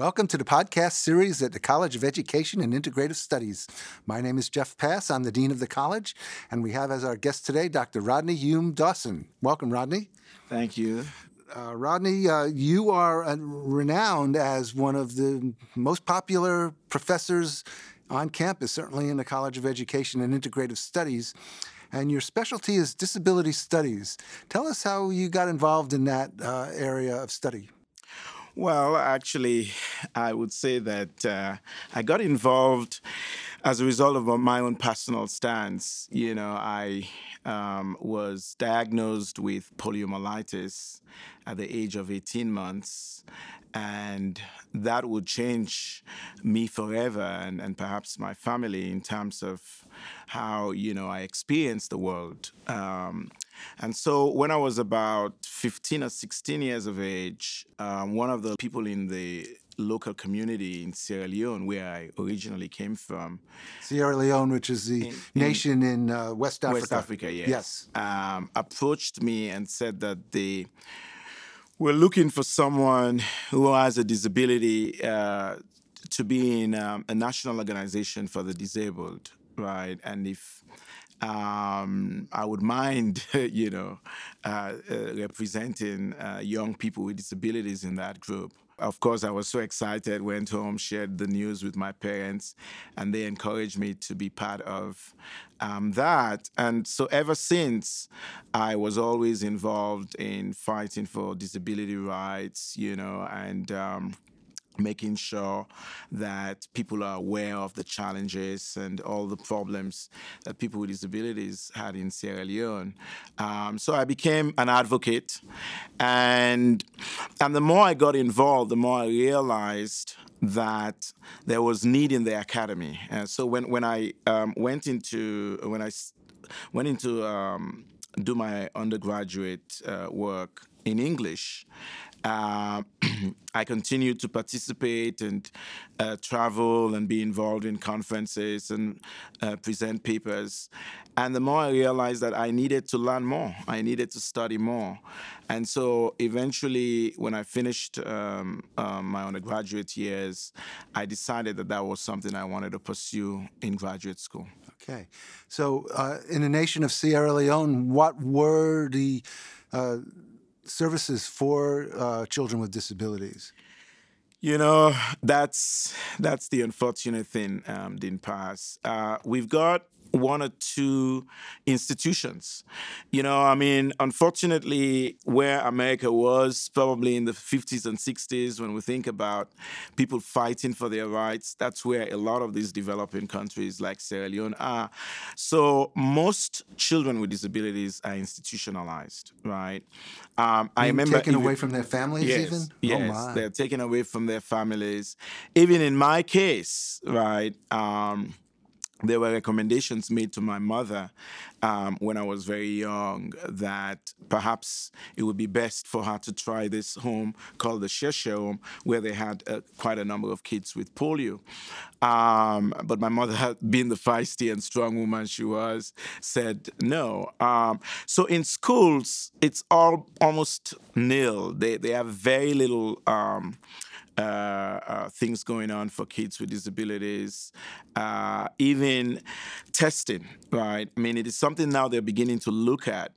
Welcome to the podcast series at the College of Education and Integrative Studies. My name is Jeff Pass. I'm the Dean of the College, and we have as our guest today Dr. Rodney Hume Dawson. Welcome, Rodney. Thank you. Uh, Rodney, uh, you are uh, renowned as one of the most popular professors on campus, certainly in the College of Education and Integrative Studies. And your specialty is disability studies. Tell us how you got involved in that uh, area of study. Well, actually, I would say that uh, I got involved as a result of my own personal stance. You know, I um, was diagnosed with poliomyelitis at the age of 18 months, and that would change me forever and, and perhaps my family in terms of how you know I experience the world. Um, and so when I was about 15 or 16 years of age, um, one of the people in the local community in Sierra Leone, where I originally came from. Sierra Leone, which is the in, nation in uh, West Africa. West Africa, yes. yes. Um, approached me and said that they were looking for someone who has a disability uh, to be in um, a national organization for the disabled, right? And if um, I would mind, you know, uh, uh, representing uh, young people with disabilities in that group. Of course, I was so excited, went home, shared the news with my parents, and they encouraged me to be part of um, that. And so ever since, I was always involved in fighting for disability rights, you know, and um, making sure that people are aware of the challenges and all the problems that people with disabilities had in Sierra Leone. Um, so I became an advocate, and and the more I got involved, the more I realized that there was need in the academy. And so when when I um, went into when I went into um, do my undergraduate uh, work in English, uh, I continued to participate and uh, travel and be involved in conferences and uh, present papers. And the more I realized that I needed to learn more, I needed to study more. And so eventually, when I finished um, um, my undergraduate years, I decided that that was something I wanted to pursue in graduate school. Okay. So, uh, in the nation of Sierra Leone, what were the uh, services for uh, children with disabilities? You know, that's that's the unfortunate thing, um, Dean Pass. Uh, we've got one or two institutions. You know, I mean, unfortunately, where America was probably in the 50s and 60s, when we think about people fighting for their rights, that's where a lot of these developing countries like Sierra Leone are. So most children with disabilities are institutionalized, right? Um, I remember taken even, away from their families, yes, even. Yes, oh they're taken away from their families. Even in my case, right? Um, there were recommendations made to my mother um, when I was very young that perhaps it would be best for her to try this home called the Cheshire Home, where they had uh, quite a number of kids with polio. Um, but my mother, being the feisty and strong woman she was, said no. Um, so in schools, it's all almost nil. They they have very little. Uh, uh, things going on for kids with disabilities, uh, even testing, right? I mean, it is something now they're beginning to look at,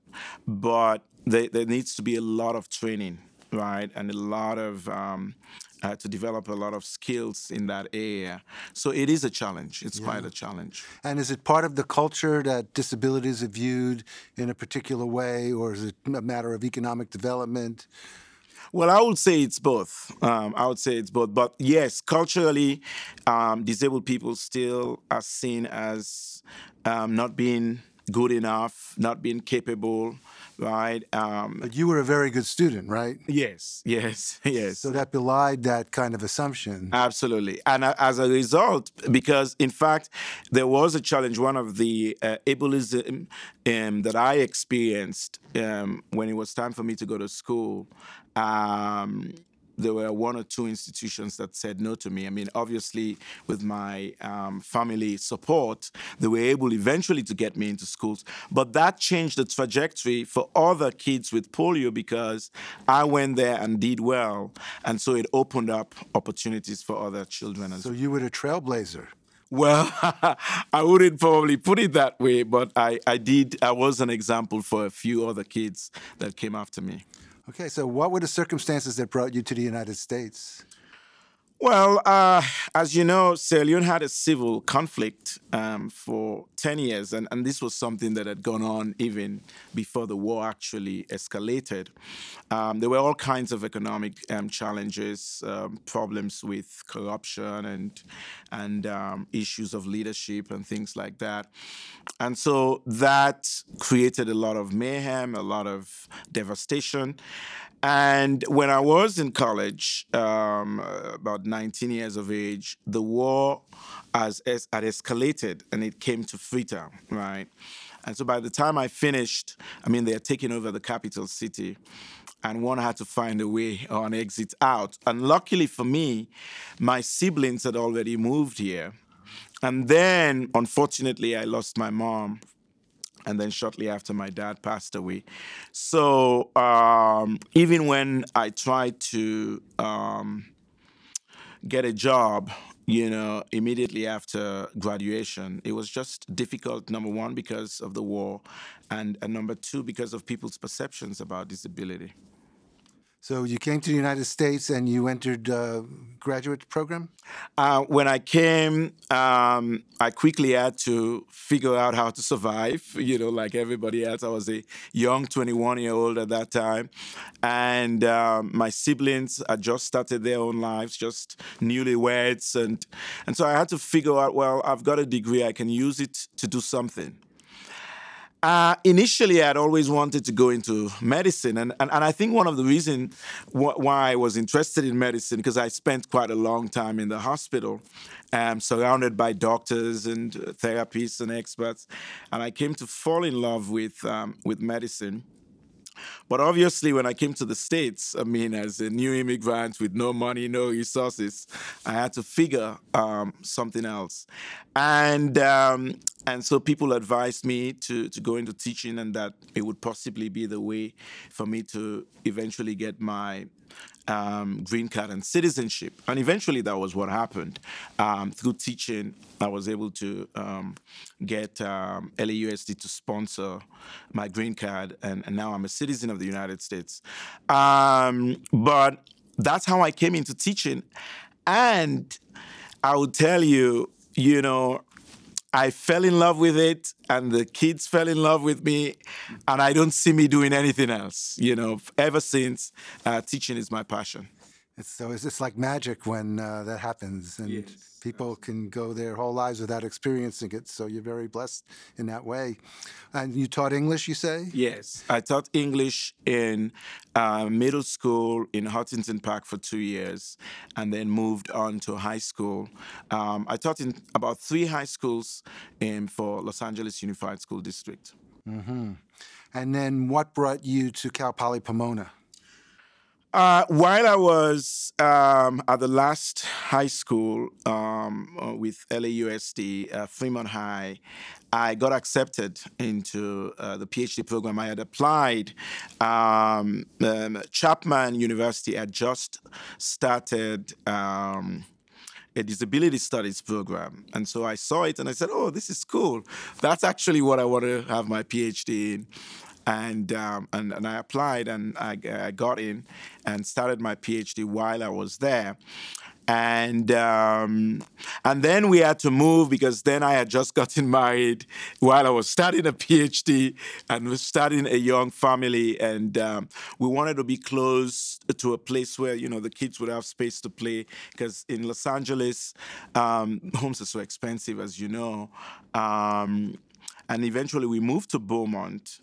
but they, there needs to be a lot of training, right? And a lot of um, uh, to develop a lot of skills in that area. So it is a challenge. It's yeah. quite a challenge. And is it part of the culture that disabilities are viewed in a particular way, or is it a matter of economic development? Well, I would say it's both. Um, I would say it's both. But yes, culturally, um, disabled people still are seen as um, not being good enough, not being capable, right? Um, but you were a very good student, right? Yes, yes, yes. So that belied that kind of assumption. Absolutely. And uh, as a result, because in fact, there was a challenge, one of the uh, ableism um, that I experienced um, when it was time for me to go to school. Um, there were one or two institutions that said no to me. I mean, obviously, with my um, family support, they were able eventually to get me into schools. But that changed the trajectory for other kids with polio because I went there and did well. And so it opened up opportunities for other children as So you were a trailblazer. well, I wouldn't probably put it that way, but I, I did. I was an example for a few other kids that came after me. Okay, so what were the circumstances that brought you to the United States? Well, uh, as you know, Sierra Leone had a civil conflict um, for 10 years, and, and this was something that had gone on even before the war actually escalated. Um, there were all kinds of economic um, challenges, um, problems with corruption, and, and um, issues of leadership, and things like that. And so that created a lot of mayhem, a lot of devastation. And when I was in college, um, about 19 years of age, the war has, has had escalated and it came to Freetown, right? And so by the time I finished, I mean, they had taken over the capital city and one had to find a way or an exit out. And luckily for me, my siblings had already moved here. And then, unfortunately, I lost my mom and then shortly after my dad passed away. So um, even when i tried to um, get a job you know immediately after graduation it was just difficult number one because of the war and, and number two because of people's perceptions about disability So you came to the United States and you entered uh, graduate program. Uh, when I came, um, I quickly had to figure out how to survive. You know, like everybody else, I was a young 21 year old at that time, and um, my siblings had just started their own lives, just newlyweds, and and so I had to figure out. Well, I've got a degree; I can use it to do something. Uh, initially, I'd always wanted to go into medicine, and, and, and I think one of the reasons wh- why I was interested in medicine because I spent quite a long time in the hospital, um, surrounded by doctors and uh, therapists and experts, and I came to fall in love with um, with medicine. But obviously, when I came to the States, I mean, as a new immigrant with no money, no resources, I had to figure um, something else. And um, and so people advised me to, to go into teaching and that it would possibly be the way for me to eventually get my um, green card and citizenship. And eventually that was what happened. Um, through teaching, I was able to um, get um, LAUSD to sponsor my green card, and, and, now I'm a citizen of the United States. Um, but that's how I came into teaching. And I will tell you, you know, I fell in love with it, and the kids fell in love with me, and I don't see me doing anything else. You know, ever since, uh, teaching is my passion. It's, so it's just like magic when uh, that happens, and Yes, people can go their whole lives without experiencing it. So you're very blessed in that way. And you taught English, you say? Yes, I taught English in uh, middle school in Huntington Park for two years, and then moved on to high school. Um, I taught in about three high schools in for Los Angeles Unified School District. And then what brought you to Cal Poly Pomona? Uh, while I was um, at the last high school um, uh, with LAUSD, uh, Fremont High, I got accepted into uh, the PhD program. I had applied. Um, um, Chapman University had just started. Um, a disability studies program. And so I saw it and I said, oh, this is cool. That's actually what I want to have my PhD in. And, um, and, and I applied and I, I got in and started my PhD while I was there. And um, and then we had to move because then I had just gotten married while I was starting a PhD and was starting a young family, and um, we wanted to be close to a place where you know the kids would have space to play because in Los Angeles um, homes are so expensive, as you know. Um, and eventually we moved to Beaumont.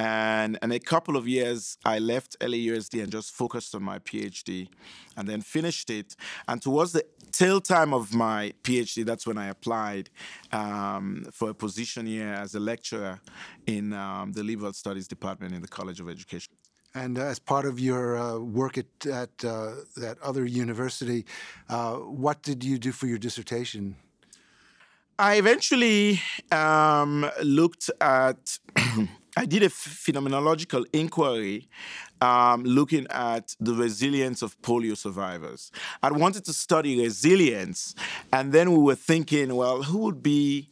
And in a couple of years, I left LAUSD and just focused on my PhD and then finished it. And towards the tail time of my PhD, that's when I applied um, for a position here as a lecturer in um, the Liberal Studies Department in the College of Education. And uh, as part of your uh, work at, at uh, that other university, uh, what did you do for your dissertation? I eventually um, looked at, I did a phenomenological inquiry um, looking at the resilience of polio survivors. I wanted to study resilience, and then we were thinking, well, who would be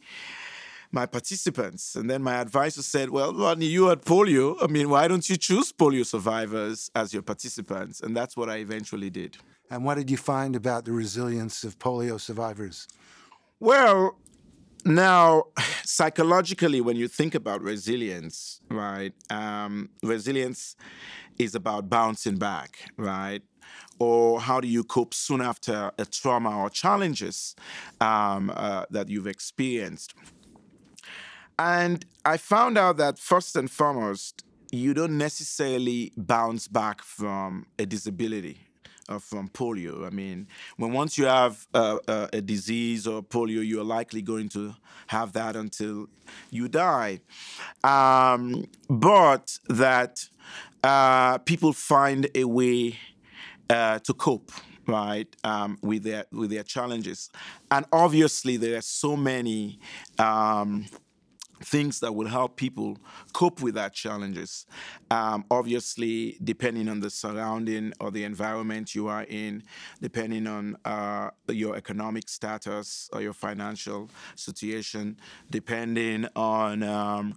my participants. And then my advisor said, Well, Rodney, you had polio. I mean, why don't you choose polio survivors as your participants? And that's what I eventually did. And what did you find about the resilience of polio survivors? Well, now, psychologically, when you think about resilience, right, um, resilience is about bouncing back, right? Or how do you cope soon after a trauma or challenges um, uh, that you've experienced? And I found out that first and foremost, you don't necessarily bounce back from a disability or from polio. I mean, when once you have a, a, a, disease or polio, you're likely going to have that until you die. Um, but that uh, people find a way uh, to cope right um, with their with their challenges and obviously there are so many um, things that will help people cope with that challenges. Um, obviously, depending on the surrounding or the environment you are in, depending on uh, your economic status or your financial situation, depending on um,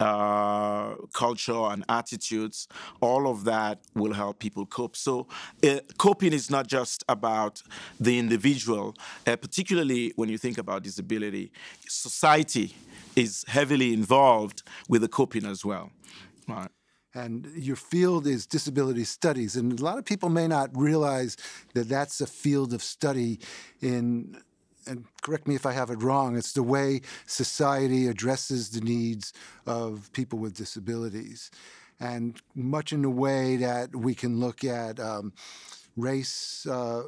uh, culture and attitudes, all of that will help people cope. So, uh, coping is not just about the individual, uh, particularly when you think about disability. Society is heavily involved with the coping as well. Right. And your field is disability studies, and a lot of people may not realize that that's a field of study in and correct me if I have it wrong, it's the way society addresses the needs of people with disabilities. And much in the way that we can look at um, race uh,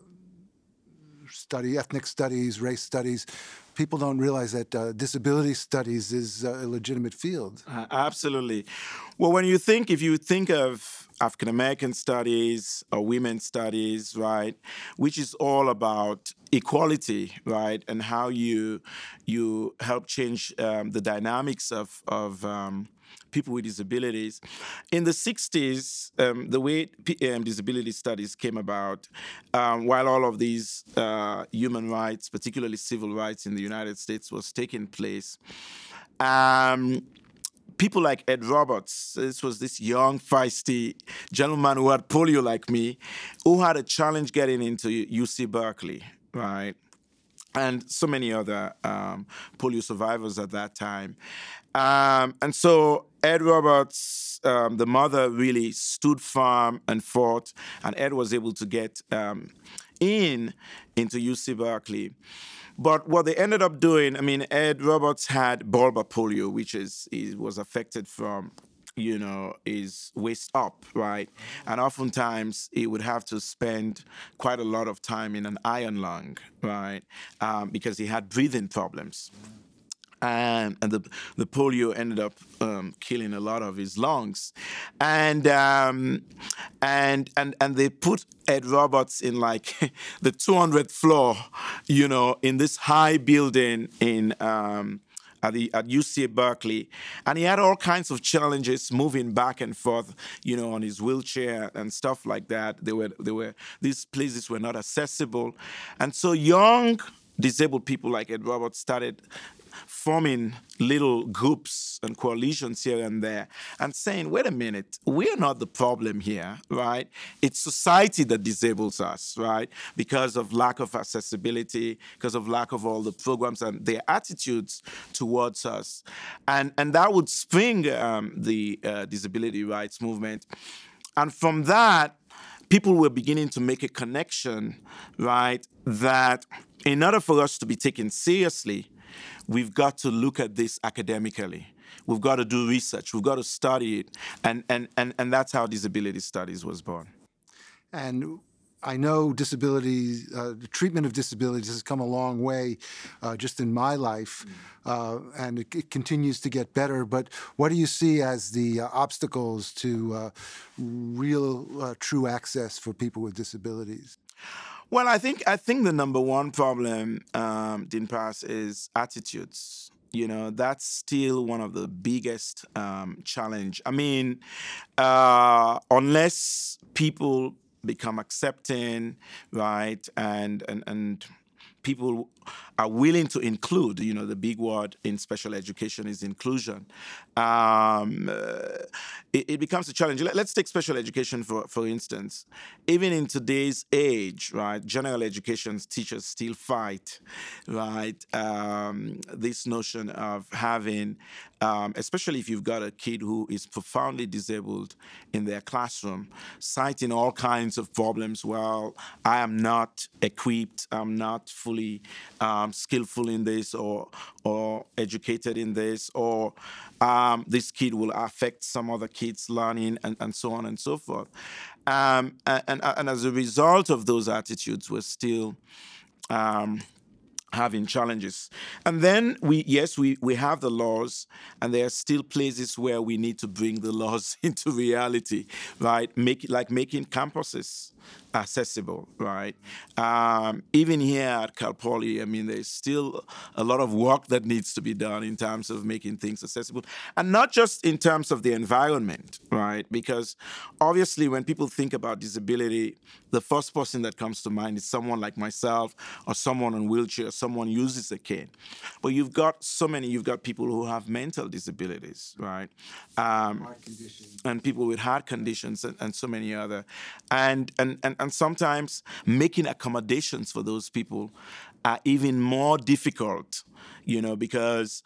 study, ethnic studies, race studies, people don't realize that uh, disability studies is a legitimate field. Uh, absolutely. Well, when you think, if you think of African American studies or women's studies, right, which is all about equality, right, and how you you help change um, the dynamics of of um, people with disabilities. In the 60s, um, the way um, disability studies came about, um, while all of these uh, human rights, particularly civil rights in the United States, was taking place, um, people like Ed Roberts, this was this young, feisty gentleman who had polio like me, who had a challenge getting into UC Berkeley, right? And so many other um, polio survivors at that time. Um, and so Ed Roberts, um, the mother, really stood firm and fought, and Ed was able to get um, in into UC Berkeley. But what they ended up doing, I mean, Ed Roberts had bulbar polio, which is he was affected from you know, his waist up, right? And oftentimes he would have to spend quite a lot of time in an iron lung, right? Um, because he had breathing problems and, and the, the polio ended up um, killing a lot of his lungs. And, um, and, and, and they put Ed Roberts in like the 200th floor, you know, in this high building in. Um, at, the, at UC Berkeley, and he had all kinds of challenges moving back and forth, you know, on his wheelchair and stuff like that. They were, they were, these places were not accessible, and so young disabled people like Ed Roberts started, forming little groups and coalitions here and there and saying, wait a minute, we're not the problem here, right? It's society that disables us, right? Because of lack of accessibility, because of lack of all the programs and their attitudes towards us. And, and that would spring um, the uh, disability rights movement. And from that, people were beginning to make a connection, right? That in order for us to be taken seriously, we've got to look at this academically. We've got to do research. We've got to study it. And, and, and, and that's how disability studies was born. And I know disability, uh, the treatment of disabilities has come a long way uh, just in my life, uh, and it, it, continues to get better. But what do you see as the uh, obstacles to uh, real, uh, true access for people with disabilities? Well, I think I think the number one problem, um, Pass, is attitudes you know that's still one of the biggest um, challenge i mean uh, unless people become accepting, right? And and and people are willing to include. You know, the big word in special education is inclusion. Um, uh, it, it, becomes a challenge. Let, us take special education for for instance. Even in today's age, right, general education teachers still fight, right, um, this notion of having, um, especially if you've got a kid who is profoundly disabled in their classroom, citing all kinds of problems. Well, I am not equipped. I'm not fully um, skillful in this or or educated in this or um, this kid will affect some other kids learning and, and so on and so forth um, and, and, as a result of those attitudes we're still um, having challenges. And then we, yes, we, we have the laws, and there are still places where we need to bring the laws into reality, right? Make like making campuses accessible, right? Um, even here at Cal Poly, I mean, there's still a lot of work that needs to be done in terms of making things accessible, and not just in terms of the environment, right? Because obviously, when people think about disability, the first person that comes to mind is someone like myself, or someone on wheelchair, someone uses a cane. But you've got so many. You've got people who have mental disabilities, right? Um, and people with heart conditions, and, and so many other, and and and, and sometimes making accommodations for those people are even more difficult, you know, because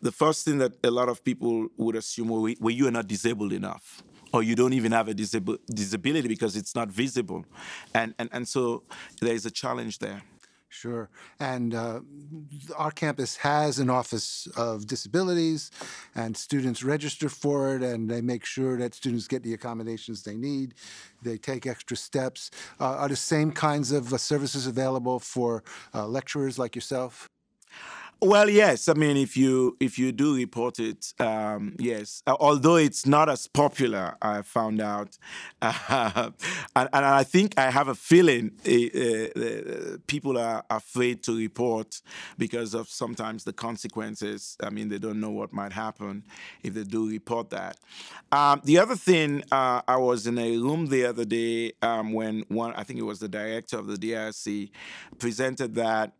the first thing that a lot of people would assume, well, well you are not disabled enough or you don't even have a disab- disability because it's not visible. And, and, and so there is a challenge there. Sure. And uh, our campus has an Office of Disabilities, and students register for it, and they make sure that students get the accommodations they need. They take extra steps. Uh, are the same kinds of uh, services available for uh, lecturers like yourself? Well, yes. I mean, if you if you do report it, um, yes. Uh, although it's not as popular, I found out, uh, and, and, I think I have a feeling uh, people are afraid to report because of sometimes the consequences. I mean, they don't know what might happen if they do report that. Um, the other thing, uh, I was in a room the other day um, when one, I think it was the director of the DRC, presented that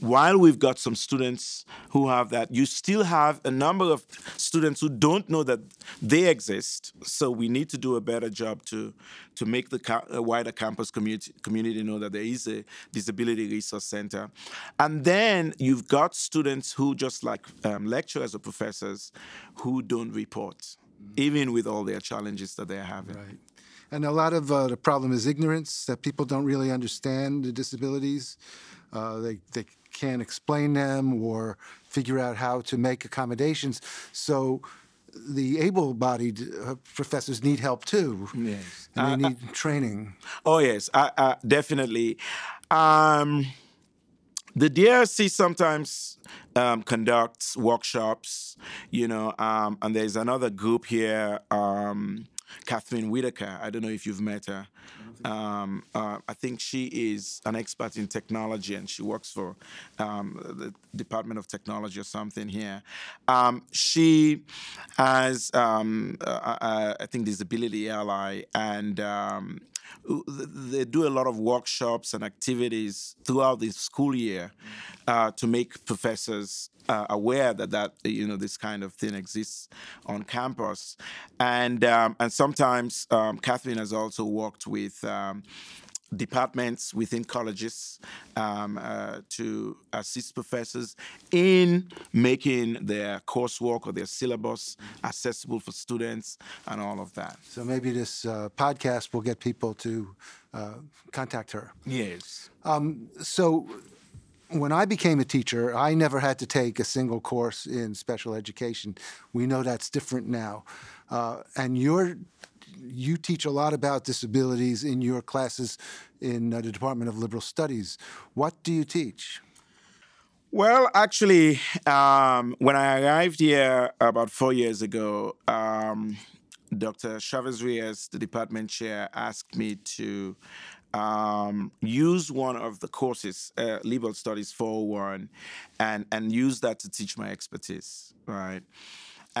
while we've got some students who have that, you still have a number of students who don't know that they exist. So we need to do a better job to to make the ca- wider campus community community know that there is a disability resource center. And then you've got students who, just like um, lecturers or professors, who don't report, mm-hmm. even with all their challenges that they're having. Right. And a lot of uh, the problem is ignorance that people don't really understand the disabilities. Uh, they, they can't explain them or figure out how to make accommodations. So the able-bodied uh, professors need help too. Yes, and they need training. Oh yes, definitely. Um, the DRC sometimes um, conducts workshops, you know, um, and there's another group here, um, Catherine Whitaker. I don't know if you've met her. Um, uh, I think she is an expert in technology and she works for um, the Department of Technology or something here. Um, she has, um, uh, uh, I think, Disability Ally, and um, they do a lot of workshops and activities throughout the school year uh, to make professors uh, aware that that you know this kind of thing exists on campus, and um, and sometimes um, Catherine has also worked with. Um, departments within colleges um, uh, to assist professors in making their coursework or their syllabus accessible for students and all of that. So maybe this uh, podcast will get people to uh, contact her. Yes. Um, so when I became a teacher, I never had to take a single course in special education. We know that's different now. Uh, and you're you teach a lot about disabilities in your classes in uh, the Department of Liberal Studies. What do you teach? Well, actually, um, when I arrived here about four years ago, um, Dr. Chavez Reyes, the department chair, asked me to um, use one of the courses, uh, Liberal Studies 401, and, and use that to teach my expertise, right?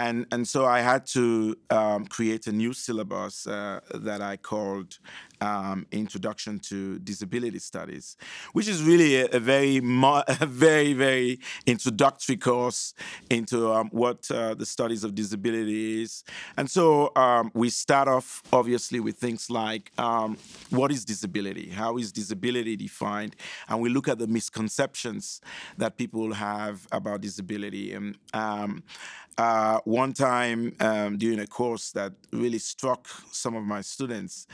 And and so I had to um, create a new syllabus uh, that I called um, Introduction to Disability Studies, which is really a, a very a very very introductory course into um, what uh, the studies of disability is. And so um, we start off obviously with things like um, what is disability, how is disability defined, and we look at the misconceptions that people have about disability. And um, uh, one time um, during a course that really struck some of my students,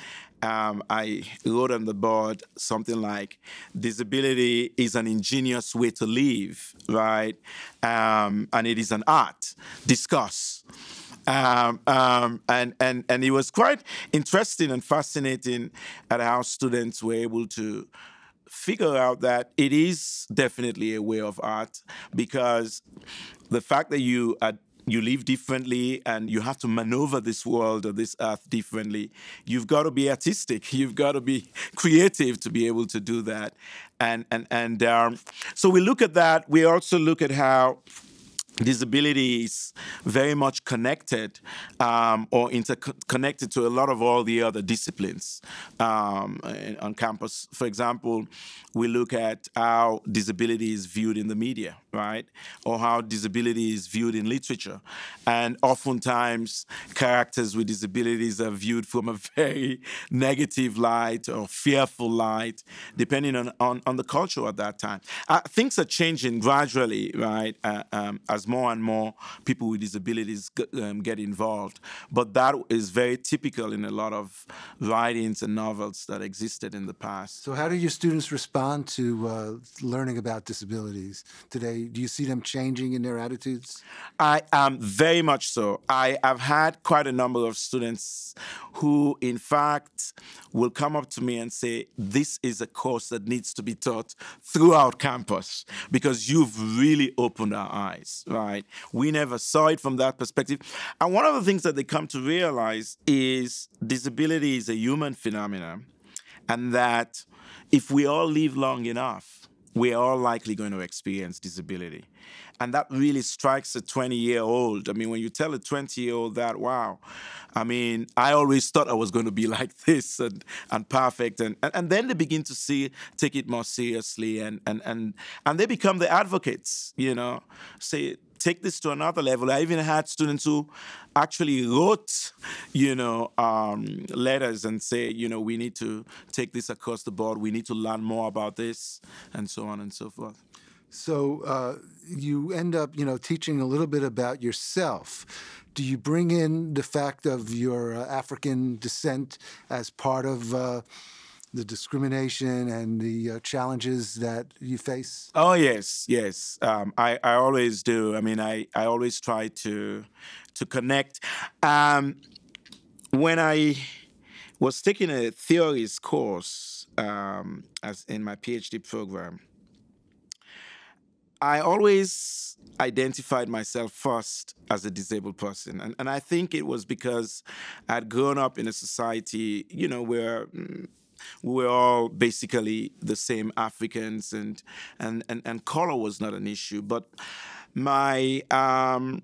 um, I wrote on the board something like disability is an ingenious way to live, right? Um, and it is an art. Discuss. Um, um, and, and, and it was quite interesting and fascinating at how students were able to figure out that it is definitely a way of art because the fact that you are you live differently and you have to maneuver this world or this earth differently. You've got to be artistic. You've got to be creative to be able to do that. And and and um, so we look at that. We also look at how disability is very much connected um, or interconnected to a lot of all the other disciplines um, on campus. For example, we look at how disability is viewed in the media, right? Or how disability is viewed in literature. And oftentimes, characters with disabilities are viewed from a very negative light or fearful light, depending on, on, on the culture at that time. Uh, things are changing gradually, right? Uh, um, as more and more people with disabilities um, get involved. But that is very typical in a lot of writings and novels that existed in the past. So, how do your students respond to uh, learning about disabilities today? Do you see them changing in their attitudes? I am very much so. I have had quite a number of students who, in fact, will come up to me and say, This is a course that needs to be taught throughout campus because you've really opened our eyes right? We never saw it from that perspective. And one of the things that they come to realize is disability is a human phenomenon, and that if we all live long enough, we are all likely going to experience disability. And that really strikes a 20 year old. I mean, when you tell a 20 year old that, wow, I mean, I always thought I was going to be like this and, and perfect. And, and, and then they begin to see, take it more seriously and, and, and, and they become the advocates, you know, say, take this to another level. I even had students who actually wrote, you know, um, letters and say, you know, we need to take this across the board. We need to learn more about this, and so on and so forth. So uh, you end up, you know, teaching a little bit about yourself. Do you bring in the fact of your uh, African descent as part of? Uh, the discrimination and the uh, challenges that you face? Oh yes, yes. Um, I I always do. I mean, I I always try to to connect. Um, when I was taking a theories course um, as in my PhD program, I always identified myself first as a disabled person. And, and I think it was because I'd grown up in a society, you know, where mm, we're all basically the same Africans, and and and, and color was not an issue. But my um,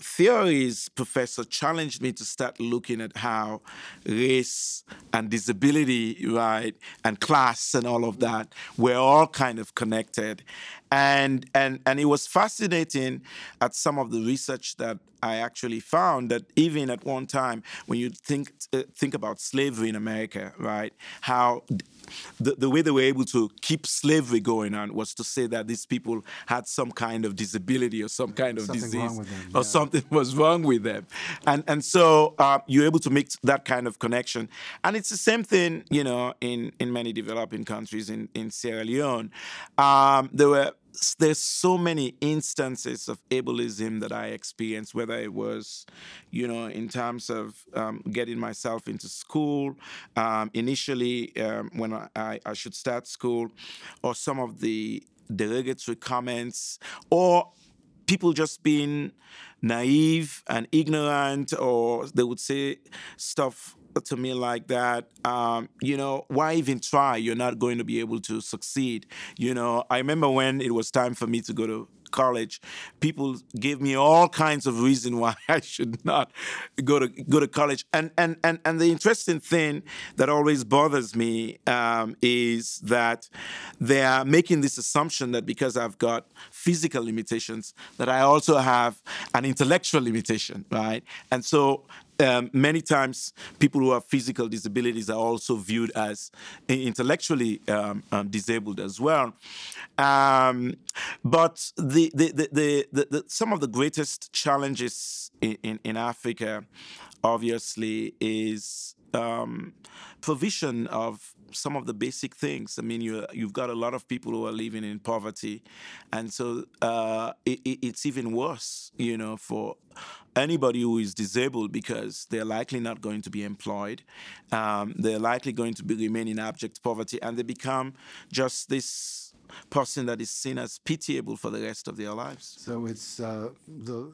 theories professor challenged me to start looking at how race and disability, right, and class and all of that were all kind of connected. And and and it was fascinating at some of the research that I actually found that even at one time when you think uh, think about slavery in America, right, how the, the way they were able to keep slavery going on was to say that these people had some kind of disability or some kind of something disease them, or something was wrong with them. And and so uh, you're able to make that kind of connection. And it's the same thing, you know, in, in many developing countries in, in Sierra Leone. Um, there were there's so many instances of ableism that I experienced, whether it was, you know, in terms of um, getting myself into school, um, initially um, when I, I should start school, or some of the derogatory comments, or people just being naive and ignorant, or they would say stuff to me like that, um, you know, why even try? You're not going to be able to succeed. You know, I remember when it was time for me to go to college, people gave me all kinds of reason why I should not go to go to college. And and and and the interesting thing that always bothers me um, is that they are making this assumption that because I've got physical limitations, that I also have an intellectual limitation, right? And so um, many times people who have physical disabilities are also viewed as intellectually um, um, disabled as well. Um, but the, the, the, the, some of the greatest challenges in, in, in Africa, obviously, is um, provision of some of the basic things. I mean, you you've got a lot of people who are living in poverty, and so uh, it, it's even worse, you know, for anybody who is disabled because they're likely not going to be employed. Um, they're likely going to be remain in abject poverty, and they become just this person that is seen as pitiable for the rest of their lives. So it's uh, the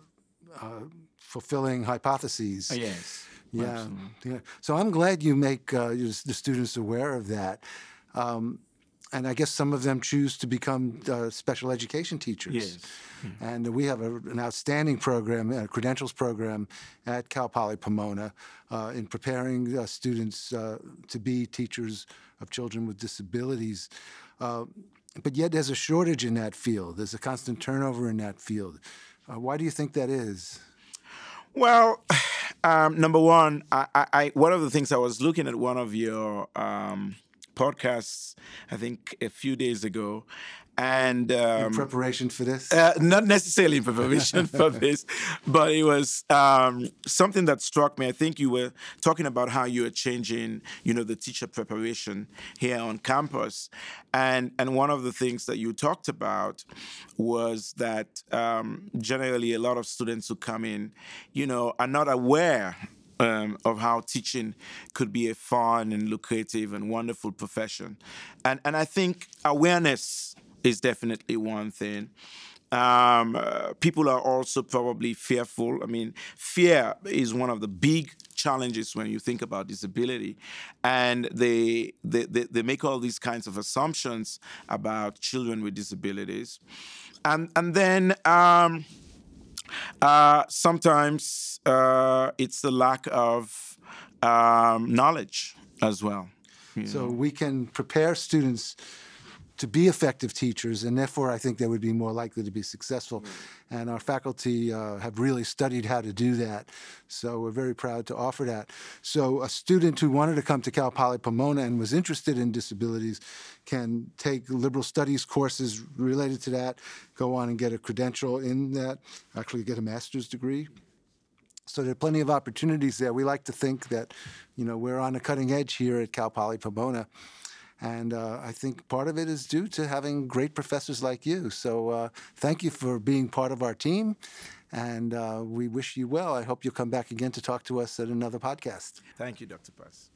uh, fulfilling hypotheses. Yes. Yeah, yeah. So I'm glad you make uh, the students aware of that. Um, and I guess some of them choose to become uh, special education teachers. Yes. Mm-hmm. And we have a, an outstanding program, a credentials program at Cal Poly Pomona uh, in preparing uh, students uh, to be teachers of children with disabilities. Uh, but yet there's a shortage in that field. There's a constant turnover in that field. Uh, why do you think that is? Well, um, number one, I, I, one of the things I was looking at one of your um, podcasts, I think a few days ago, and um, in preparation for this, uh, not necessarily in preparation for this, but it was um, something that struck me. I think you were talking about how you are changing, you know, the teacher preparation here on campus, and and one of the things that you talked about was that um, generally a lot of students who come in, you know, are not aware um, of how teaching could be a fun and lucrative and wonderful profession. And, and I think awareness is definitely one thing. Um, uh, people are also probably fearful. I mean, fear is one of the big challenges when you think about disability, and they they, they, they make all these kinds of assumptions about children with disabilities, and and then. Um, uh, sometimes uh, it's the lack of um, knowledge as well. So know. we can prepare students to be effective teachers, and therefore I think they would be more likely to be successful. Mm-hmm. And our faculty uh, have really studied how to do that. So we're very proud to offer that. So a student who wanted to come to Cal Poly Pomona and was interested in disabilities can take liberal studies courses related to that, go on and get a credential in that, actually get a master's degree. So there are plenty of opportunities there. We like to think that, you know, we're on the cutting edge here at Cal Poly Pomona. And uh, I think part of it is due to having great professors like you. So uh, thank you for being part of our team. And uh, we wish you well. I hope you'll come back again to talk to us at another podcast. Thank you, Dr. Press.